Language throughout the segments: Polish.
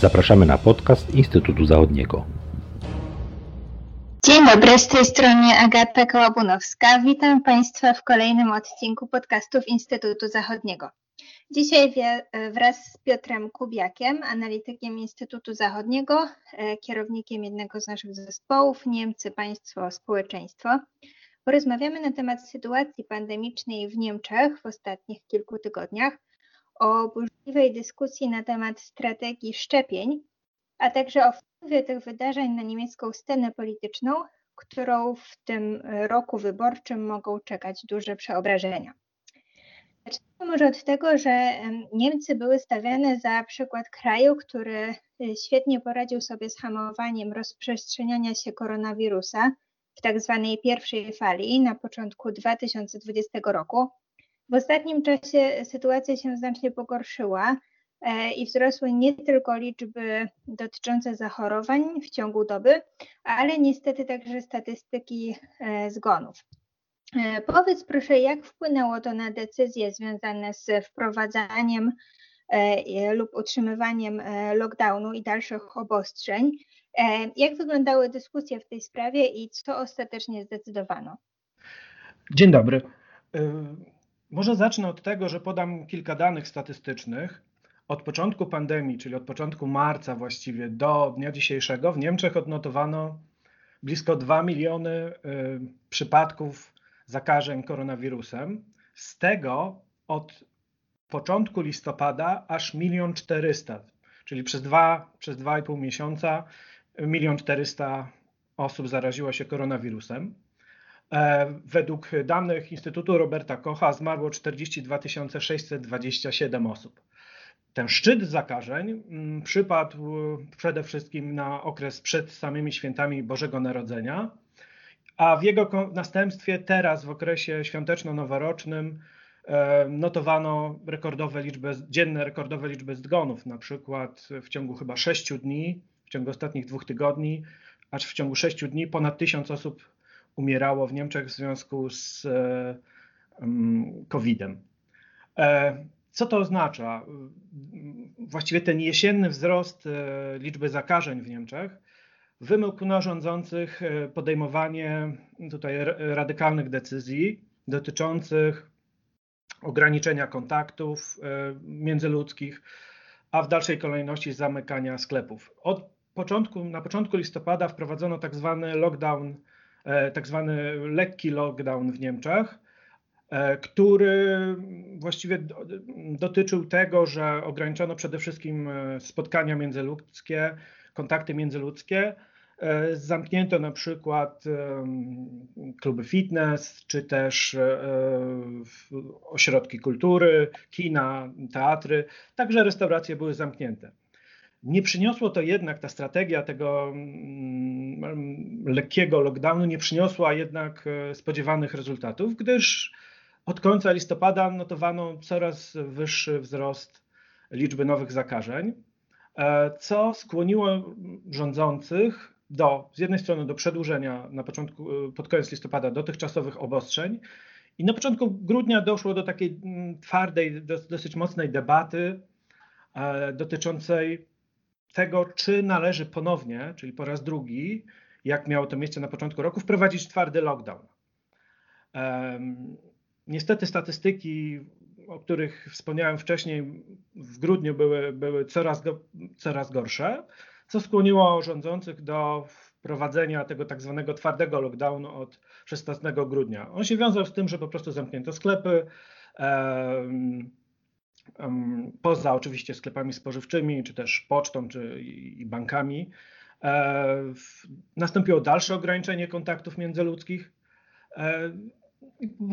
Zapraszamy na podcast Instytutu Zachodniego. Dzień dobry, z tej strony Agata Kołabunowska. Witam Państwa w kolejnym odcinku podcastów Instytutu Zachodniego. Dzisiaj wraz z Piotrem Kubiakiem, analitykiem Instytutu Zachodniego, e, kierownikiem jednego z naszych zespołów Niemcy, Państwo, Społeczeństwo, porozmawiamy na temat sytuacji pandemicznej w Niemczech w ostatnich kilku tygodniach, o burzliwej dyskusji na temat strategii szczepień, a także o wpływie tych wydarzeń na niemiecką scenę polityczną, którą w tym roku wyborczym mogą czekać duże przeobrażenia. Zacznijmy może od tego, że Niemcy były stawiane za przykład kraju, który y, świetnie poradził sobie z hamowaniem rozprzestrzeniania się koronawirusa w tak zwanej pierwszej fali na początku 2020 roku. W ostatnim czasie sytuacja się znacznie pogorszyła e, i wzrosły nie tylko liczby dotyczące zachorowań w ciągu doby, ale niestety także statystyki e, zgonów. E, powiedz proszę, jak wpłynęło to na decyzje związane z wprowadzaniem lub utrzymywaniem lockdownu i dalszych obostrzeń? Jak wyglądały dyskusje w tej sprawie i co ostatecznie zdecydowano? Dzień dobry. Może zacznę od tego, że podam kilka danych statystycznych. Od początku pandemii, czyli od początku marca właściwie do dnia dzisiejszego w Niemczech odnotowano blisko 2 miliony y, przypadków zakażeń koronawirusem. Z tego od początku listopada aż 1 400, czyli przez dwa, przez 2,5 miesiąca 1 400 osób zaraziło się koronawirusem. E, według danych Instytutu Roberta Kocha zmarło 42 627 osób. Ten szczyt zakażeń mm, przypadł przede wszystkim na okres przed samymi świętami Bożego Narodzenia, a w jego następstwie teraz w okresie świąteczno-noworocznym e, notowano rekordowe liczby, dzienne rekordowe liczby zgonów, na przykład w ciągu chyba 6 dni, w ciągu ostatnich dwóch tygodni, aż w ciągu 6 dni ponad 1000 osób umierało w Niemczech w związku z e, COVID-em. E, co to oznacza? Właściwie ten jesienny wzrost e, liczby zakażeń w Niemczech wymógł na rządzących podejmowanie tutaj radykalnych decyzji dotyczących ograniczenia kontaktów międzyludzkich, a w dalszej kolejności zamykania sklepów. Od początku, na początku listopada wprowadzono tak zwany lockdown tak zwany lekki lockdown w Niemczech, e, który właściwie dotyczył tego, że ograniczono przede wszystkim e, spotkania międzyludzkie, kontakty międzyludzkie. Zamknięto na przykład kluby fitness, czy też ośrodki kultury, kina, teatry, także restauracje były zamknięte. Nie przyniosło to jednak, ta strategia tego mm, lekkiego lockdownu nie przyniosła jednak e, spodziewanych rezultatów, gdyż od końca listopada notowano coraz wyższy wzrost liczby nowych zakażeń, e, co skłoniło rządzących do, z jednej strony do przedłużenia na początku, e, pod koniec listopada dotychczasowych obostrzeń i na początku grudnia doszło do takiej mm, twardej, dosyć mocnej debaty dotyczącej tego, czy należy ponownie, czyli po raz drugi, jak miało to miejsce na początku roku, wprowadzić twardy lockdown. Niestety statystyki, o których wspomniałem wcześniej, w grudniu były, były coraz, coraz gorsze, co skłoniło rządzących do wprowadzenia tego tak zwanego twardego lockdownu od 16 grudnia. On się wiązał z tym, że po prostu zamknięto sklepy, poza oczywiście sklepami spożywczymi, czy też pocztą, czy i bankami, e, nastąpiło dalsze ograniczenie kontaktów międzyludzkich. E,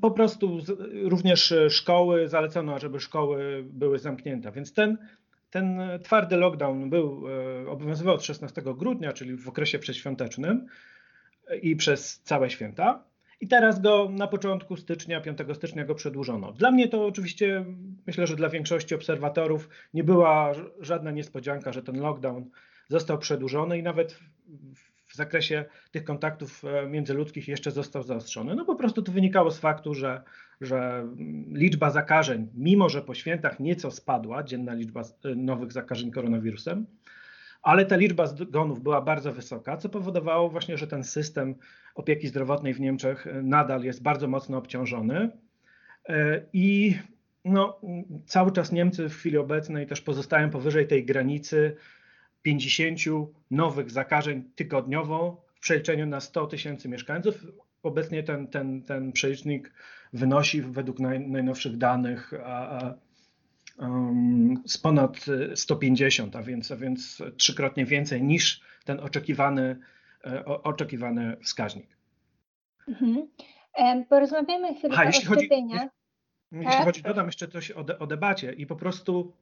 po prostu również szkoły zalecono, żeby szkoły były zamknięte. Więc ten, ten twardy lockdown był, e, obowiązywał od 16 grudnia, czyli w okresie przedświątecznym i przez całe święta. I teraz go na początku stycznia, 5 stycznia go przedłużono. Dla mnie to oczywiście, myślę, że dla większości obserwatorów nie była żadna niespodzianka, że ten lockdown został przedłużony i nawet w zakresie tych kontaktów e, międzyludzkich jeszcze został zaostrzony. No po prostu to wynikało z faktu, że, że liczba zakażeń, mimo że po świętach nieco spadła, dzienna liczba e, nowych zakażeń koronawirusem, ale ta liczba zgonów była bardzo wysoka, co powodowało właśnie, że ten system opieki zdrowotnej w Niemczech nadal jest bardzo mocno obciążony. I no, cały czas Niemcy w chwili obecnej też pozostają powyżej tej granicy 50 nowych zakażeń tygodniowo w przeliczeniu na 100 tysięcy mieszkańców. Obecnie ten, ten, ten przelicznik wynosi według naj, najnowszych danych z ponad 150, a więc, a więc trzykrotnie więcej niż ten oczekiwany, e, oczekiwany wskaźnik. Mhm. Porozmawiamy chwilę Aha, o jeśli szczepieniach. Chodzi, jeśli tak? chodzi, dodam jeszcze coś o, o debacie i po prostu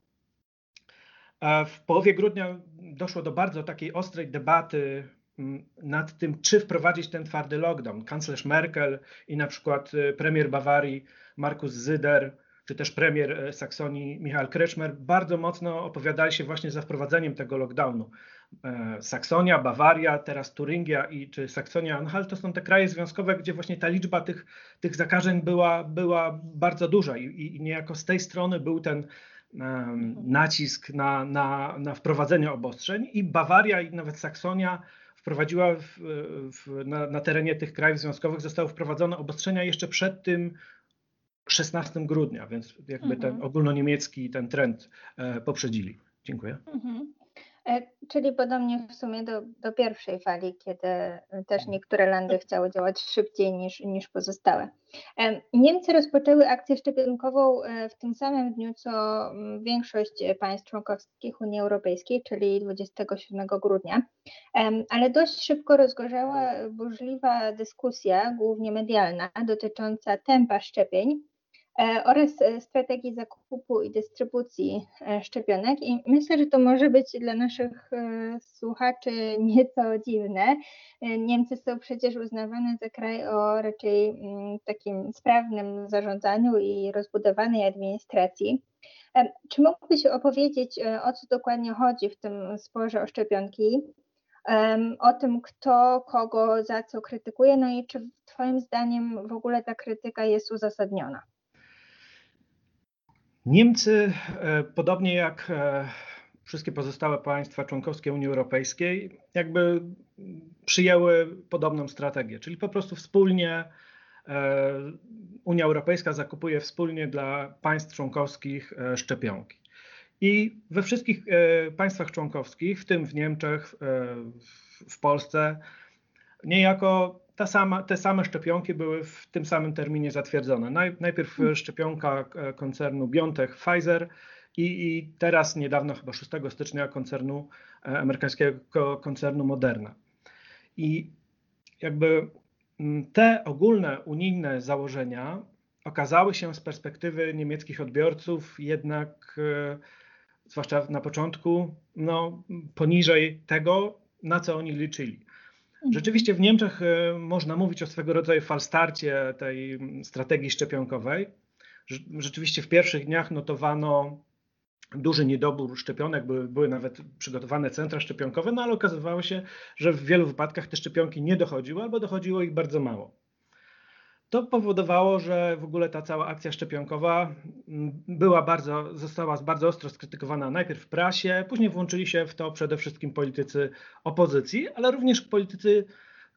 e, w połowie grudnia doszło do bardzo takiej ostrej debaty nad tym, czy wprowadzić ten twardy lockdown. Kanclerz Merkel i na przykład e, premier Bawarii Markus Zyder, czy też premier e, Saksonii Michał Kretschmer bardzo mocno opowiadali się właśnie za wprowadzeniem tego lockdownu. E, Saksonia, Bawaria, teraz Turingia i czy Saksonia-Anhalt to są te kraje związkowe, gdzie właśnie ta liczba tych, tych zakażeń była, była bardzo duża i, i niejako z tej strony był ten um, nacisk na, na, na wprowadzenie obostrzeń i Bawaria i nawet Saksonia wprowadziła w, w, na, na terenie tych krajów związkowych zostały wprowadzone obostrzenia jeszcze przed tym 16 grudnia, więc jakby mhm. ten ogólnoniemiecki ten trend e, poprzedzili. Dziękuję. Mhm. E, czyli podobnie w sumie do, do pierwszej fali, kiedy też niektóre landy chciały działać szybciej niż, niż pozostałe. E, Niemcy rozpoczęły akcję szczepionkową w tym samym dniu, co większość państw członkowskich Unii Europejskiej, czyli 27 grudnia, ale dość szybko rozgorzała burzliwa dyskusja, głównie medialna, dotycząca tempa szczepień oraz e, strategii zakupu i dystrybucji e, szczepionek. I myślę, że to może być dla naszych słuchaczy nieco dziwne. Niemcy są przecież uznawane za kraj o raczej mm, takim sprawnym zarządzaniu i rozbudowanej administracji. Czy mógłbyś opowiedzieć, o co dokładnie chodzi w tym sporze o szczepionki? O tym, kto kogo za co krytykuje, no i czy Twoim zdaniem w ogóle ta krytyka jest uzasadniona? Niemcy, e, podobnie jak e, wszystkie pozostałe państwa członkowskie Unii Europejskiej, jakby przyjęły podobną strategię, czyli po prostu wspólnie e, Unia Europejska zakupuje wspólnie dla państw członkowskich szczepionki. I we wszystkich państwach członkowskich, w tym w Niemczech, w Polsce, niejako ta sama, te same szczepionki były w tym samym terminie zatwierdzone. Najpierw hmm. szczepionka e, koncernu BioNTech Pfizer i, i teraz niedawno, chyba 6 stycznia, koncernu e, amerykańskiego koncernu Moderna. I jakby te ogólne unijne założenia okazały się z perspektywy niemieckich odbiorców jednak, e, zwłaszcza na początku, no, poniżej tego, na co oni liczyli. Mhm. Rzeczywiście w Niemczech e, można mówić o swego rodzaju falstarcie tej strategii szczepionkowej. Rzeczywiście w pierwszych dniach notowano duży niedobór szczepionek, były, były nawet przygotowane centra szczepionkowe, no ale okazywało się, że w wielu wypadkach te szczepionki nie dochodziły albo dochodziło ich bardzo mało. To powodowało, że w ogóle ta cała akcja szczepionkowa mm, była bardzo, została bardzo ostro skrytykowana najpierw w prasie, później włączyli się w to przede wszystkim politycy opozycji, ale również politycy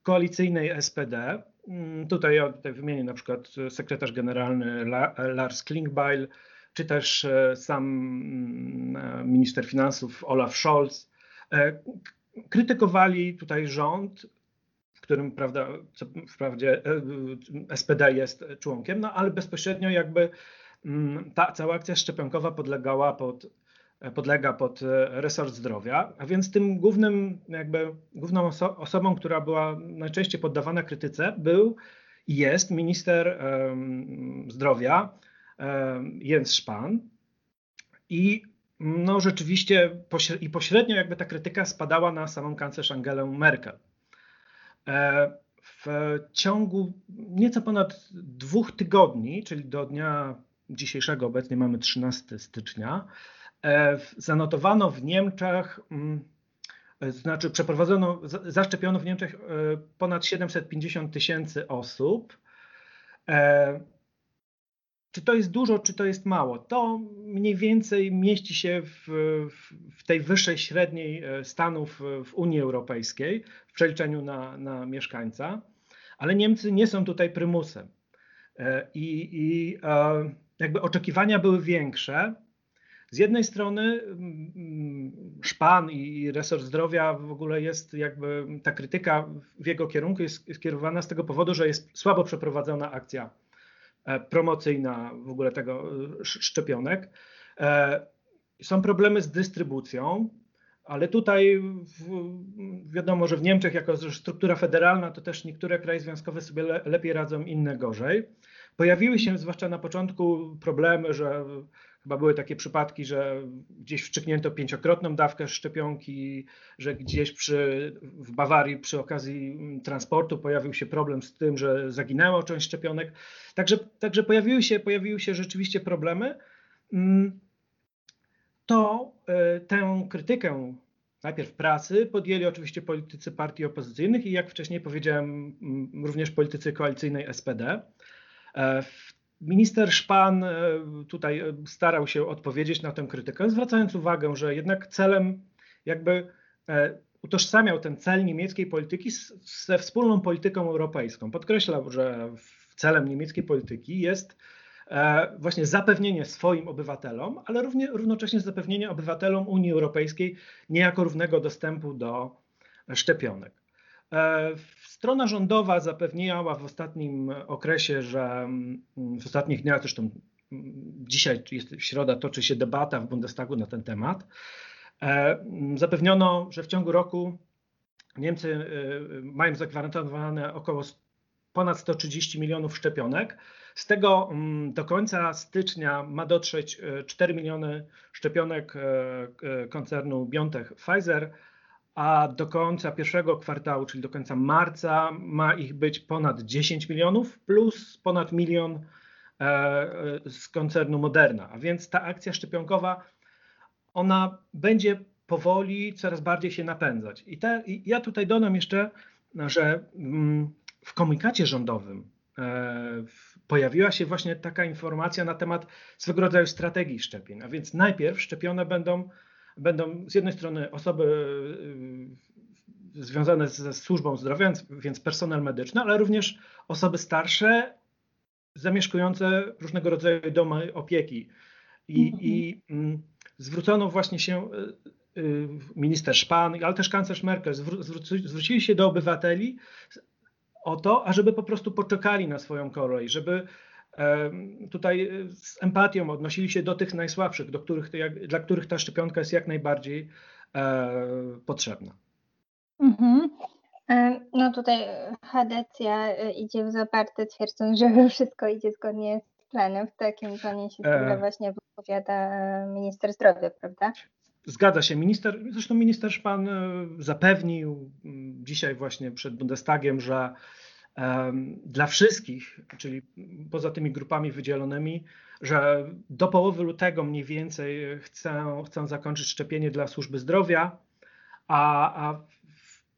koalicyjnej SPD. Mm, tutaj, ja tutaj wymienię na przykład sekretarz generalny Lars Klingbeil, czy też e, sam mm, e, minister finansów Olaf Scholz. E, krytykowali tutaj rząd którym prawda, co wprawdzie e, SPD jest członkiem, no ale bezpośrednio jakby mm, ta cała akcja szczepionkowa podlegała pod, podlega pod e, resort zdrowia, a więc tym głównym, jakby główną oso osobą, która była najczęściej poddawana krytyce, był i jest minister zdrowia Jens Spahn. I no rzeczywiście pośre i pośrednio jakby ta krytyka spadała na samą kanclerz Angelę Merkel. E, w ciągu nieco ponad dwóch tygodni, czyli do dnia dzisiejszego, obecnie mamy 13 stycznia, e, zanotowano w Niemczech, mm, znaczy przeprowadzono, zaszczepiono w Niemczech e, ponad 750 tysięcy osób. Czy to jest dużo, czy to jest mało? To mniej więcej mieści się w, w tej wyższej średniej e, Stanów w Unii Europejskiej w przeliczeniu na, na mieszkańca, ale Niemcy nie są tutaj prymusem. E, I, i e, jakby oczekiwania były większe. Z jednej strony mm, mm, szpan i resort zdrowia w ogóle jest jakby ta krytyka w jego kierunku jest skierowana z tego powodu, że jest słabo przeprowadzona akcja E, promocyjna w ogóle tego e, szczepionek. E, są problemy z dystrybucją, ale tutaj wiadomo, że w Niemczech jako struktura federalna to też niektóre kraje związkowe sobie lepiej radzą, inne gorzej. Pojawiły się zwłaszcza na początku problemy, że Chyba były takie przypadki, że gdzieś wstrzyknięto pięciokrotną dawkę szczepionki, że gdzieś przy, w Bawarii przy okazji mm, transportu pojawił się problem z tym, że zaginęła część szczepionek. Także, także pojawiły, się, pojawiły się rzeczywiście problemy. Mm, to e, tę krytykę najpierw pracy podjęli oczywiście politycy partii opozycyjnych i jak wcześniej powiedziałem, mm, również politycy koalicyjnej SPD. Minister Szpan e, tutaj e, starał się odpowiedzieć na tę krytykę, zwracając uwagę, że jednak celem jakby e, utożsamiał ten cel niemieckiej polityki ze wspólną polityką europejską. Podkreślał, że celem niemieckiej polityki jest właśnie zapewnienie swoim obywatelom, ale równie, równocześnie zapewnienie obywatelom Unii Europejskiej niejako równego dostępu do szczepionek. Strona rządowa zapewniała w ostatnim okresie, że mm, w ostatnich dniach, zresztą mm, dzisiaj jest środa, toczy się debata w Bundestagu na ten temat, e, zapewniono, że w ciągu roku Niemcy e, mają zagwarantowane około ponad 130 milionów szczepionek. Z tego mm, do końca stycznia ma dotrzeć 4 e, miliony szczepionek koncernu BioNTech Pfizer a do końca pierwszego kwartału, czyli do końca marca, ma ich być ponad 10 milionów plus ponad milion e, e, z koncernu Moderna. A więc ta akcja szczepionkowa, ona będzie powoli coraz bardziej się napędzać. I, te, i ja tutaj dodam jeszcze, że mm, w komunikacie rządowym e, pojawiła się właśnie taka informacja na temat swego rodzaju strategii szczepień. A więc najpierw szczepione będą będą z jednej strony osoby y, związane ze służbą zdrowia, więc personel medyczny, ale również osoby starsze zamieszkujące różnego rodzaju domy opieki. I, -hmm. i mm, zwrócono właśnie się y, y, minister Szpan, ale też kanclerz Merkel, zwróci, zwrócili się do obywateli o to, ażeby po prostu poczekali na swoją kolej, żeby tutaj e, z empatią odnosili się do tych najsłabszych, do których, dla których ta szczepionka jest jak najbardziej e, potrzebna. Mhm. E, no tutaj Hadecja idzie w zaparte, twierdząc, że wszystko idzie zgodnie z planem. W takim planie się e... właśnie wypowiada minister zdrowia, prawda? Zgadza się. Minister, zresztą minister Szpan zapewnił dzisiaj właśnie przed Bundestagiem, że dla wszystkich, czyli poza tymi grupami wydzielonymi, że do połowy lutego mniej więcej chcę, chcę zakończyć szczepienie dla służby zdrowia, a, a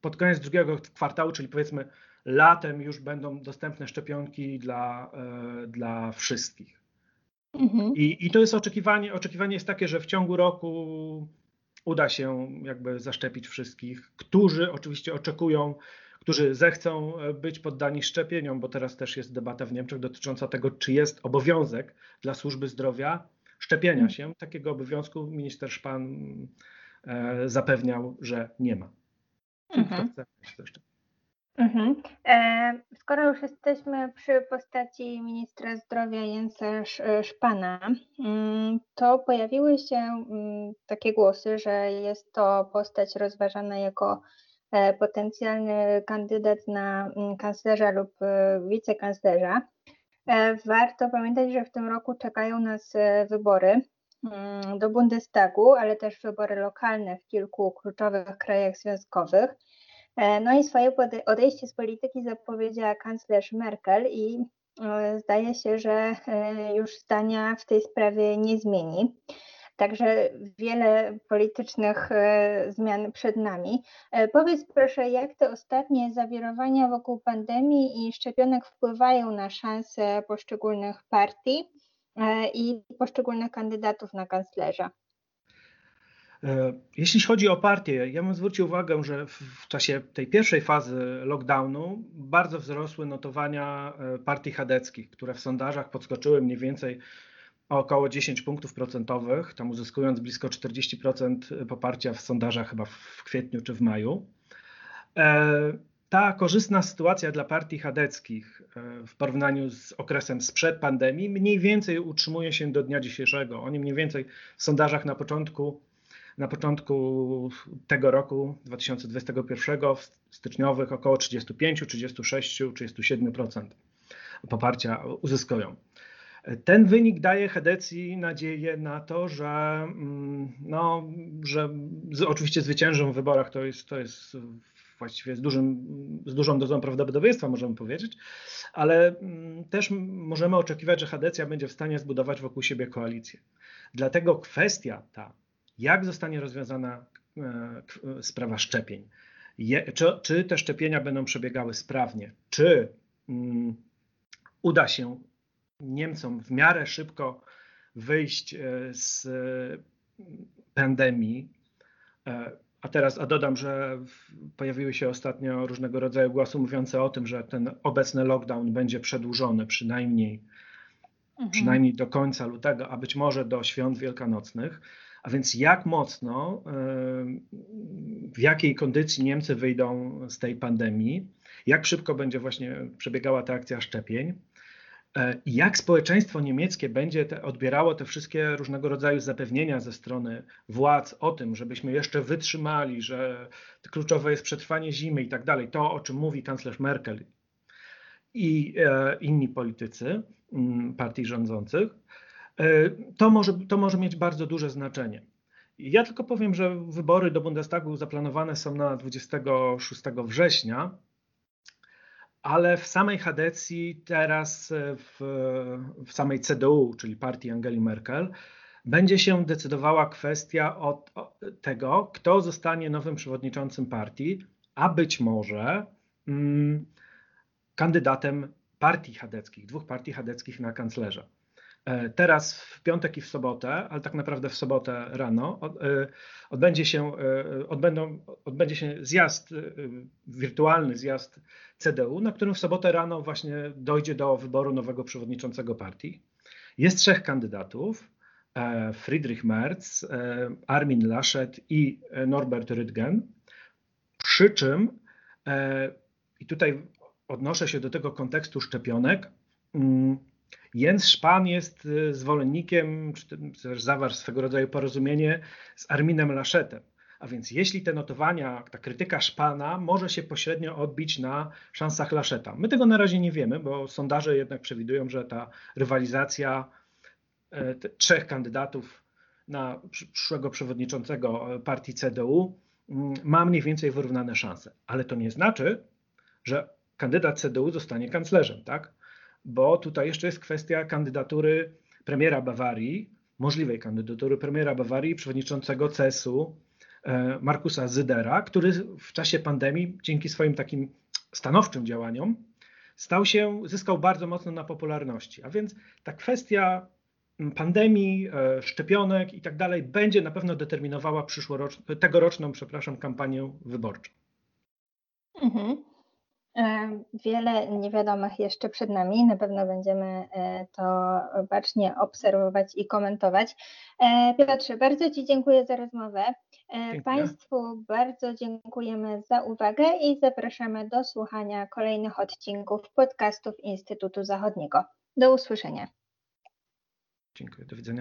pod koniec drugiego kwartału, czyli powiedzmy latem już będą dostępne szczepionki dla, e, dla wszystkich. Mhm. I, I to jest oczekiwanie, oczekiwanie jest takie, że w ciągu roku uda się jakby zaszczepić wszystkich, którzy oczywiście oczekują którzy zechcą e, być poddani szczepieniom, bo teraz też jest debata w Niemczech dotycząca tego, czy jest obowiązek dla służby zdrowia szczepienia mm. się. Takiego obowiązku minister Szpan e, zapewniał, że nie ma. Mhm. Mhm. E, skoro już jesteśmy przy postaci ministra zdrowia Jensa Szpana, mm, to pojawiły się mm, takie głosy, że jest to postać rozważana jako potencjalny kandydat na mm, kanclerza lub e, wicekanclerza. E, warto pamiętać, że w tym roku czekają nas wybory mm, do Bundestagu, ale też wybory lokalne w kilku kluczowych krajach związkowych. No i swoje odejście z polityki zapowiedziała kanclerz Merkel i zdaje się, że już zdania w tej sprawie nie zmieni. Także wiele politycznych e, zmian przed nami. E, powiedz proszę, jak te ostatnie zawirowania wokół pandemii i szczepionek wpływają na szanse poszczególnych partii i poszczególnych kandydatów na kanclerza. Jeśli chodzi o partię, ja bym zwrócił uwagę, że w czasie tej pierwszej fazy lockdownu bardzo wzrosły notowania partii chadeckich, które w sondażach podskoczyły mniej więcej o około 10 punktów procentowych, tam uzyskując blisko 40% poparcia w sondażach chyba w kwietniu czy w maju. E, ta korzystna sytuacja dla partii chadeckich e, w porównaniu z okresem sprzed pandemii mniej więcej utrzymuje się do dnia dzisiejszego. Oni mniej więcej w sondażach na początku, na początku tego roku 2021 styczniowych około 35, 36, 37% poparcia uzyskują. Ten wynik daje Hedecji nadzieję na to, że, mm, no, że oczywiście zwyciężą w wyborach, to jest, to jest właściwie z, dużym, z dużą dozą prawdopodobieństwa, możemy powiedzieć, ale mm, też możemy oczekiwać, że Hadecja będzie w stanie zbudować wokół siebie koalicję. Dlatego kwestia ta, jak zostanie rozwiązana e, sprawa szczepień, czy, czy te szczepienia będą przebiegały sprawnie, czy um, uda się Niemcom w miarę szybko wyjść e, z pandemii. E, a teraz a dodam, że pojawiły się ostatnio różnego rodzaju głosy mówiące o tym, że ten obecny lockdown będzie przedłużony przynajmniej, mhm. przynajmniej do końca lutego, a być może do świąt wielkanocnych. A więc jak mocno, e, w jakiej kondycji Niemcy wyjdą z tej pandemii, jak szybko będzie właśnie przebiegała ta akcja szczepień, E, jak społeczeństwo niemieckie będzie te, odbierało te wszystkie różnego rodzaju zapewnienia ze strony władz o tym, żebyśmy jeszcze wytrzymali, że kluczowe jest przetrwanie zimy i tak dalej, to o czym mówi kanclerz Merkel i e, inni politycy m, mm, partii rządzących, e, to, może, to może mieć bardzo duże znaczenie. Ja tylko powiem, że wybory do Bundestagu zaplanowane są na 26 września ale w samej Hadecji teraz e, w, w samej CDU, czyli partii Angeli Merkel, będzie się decydowała kwestia od, tego, kto zostanie nowym przewodniczącym partii, a być może mm, kandydatem partii chadeckich, dwóch partii chadeckich na kanclerza. E, teraz w piątek i w sobotę, ale tak naprawdę w sobotę rano e, odbędzie się, e, odbędą, odbędzie się zjazd, wirtualny zjazd CDU, na którym w sobotę rano właśnie dojdzie do wyboru nowego przewodniczącego partii. Jest trzech kandydatów. Friedrich Merz, Armin Laschet i Norbert Rüttgen. Przy czym, i tutaj odnoszę się do tego kontekstu szczepionek, mm, Jens Spahn jest y, zwolennikiem, czy też zawarł swego rodzaju porozumienie z Arminem Laschetem. A więc jeśli te notowania, ta krytyka Szpana może się pośrednio odbić na szansach Laszeta. My tego na razie nie wiemy, bo sondaże jednak przewidują, że ta rywalizacja e, trzech kandydatów na przyszłego przewodniczącego partii CDU mm, ma mniej więcej wyrównane szanse. Ale to nie znaczy, że kandydat CDU zostanie kanclerzem, tak? Bo tutaj jeszcze jest kwestia kandydatury premiera Bawarii, możliwej kandydatury premiera Bawarii, przewodniczącego CES-u e, Markusa Zydera, który w czasie pandemii dzięki swoim takim stanowczym działaniom stał się, zyskał bardzo mocno na popularności. A więc ta kwestia pandemii, e, szczepionek i tak dalej będzie na pewno determinowała przyszłoroczną, tegoroczną, przepraszam, kampanię wyborczą. Mhm. E, wiele niewiadomych jeszcze przed nami. Na pewno będziemy e, to bacznie obserwować i komentować. E, Piotrze, bardzo Ci dziękuję za rozmowę. Dziękuję. Państwu bardzo dziękujemy za uwagę i zapraszamy do słuchania kolejnych odcinków podcastów Instytutu Zachodniego. Do usłyszenia. Dziękuję, do widzenia.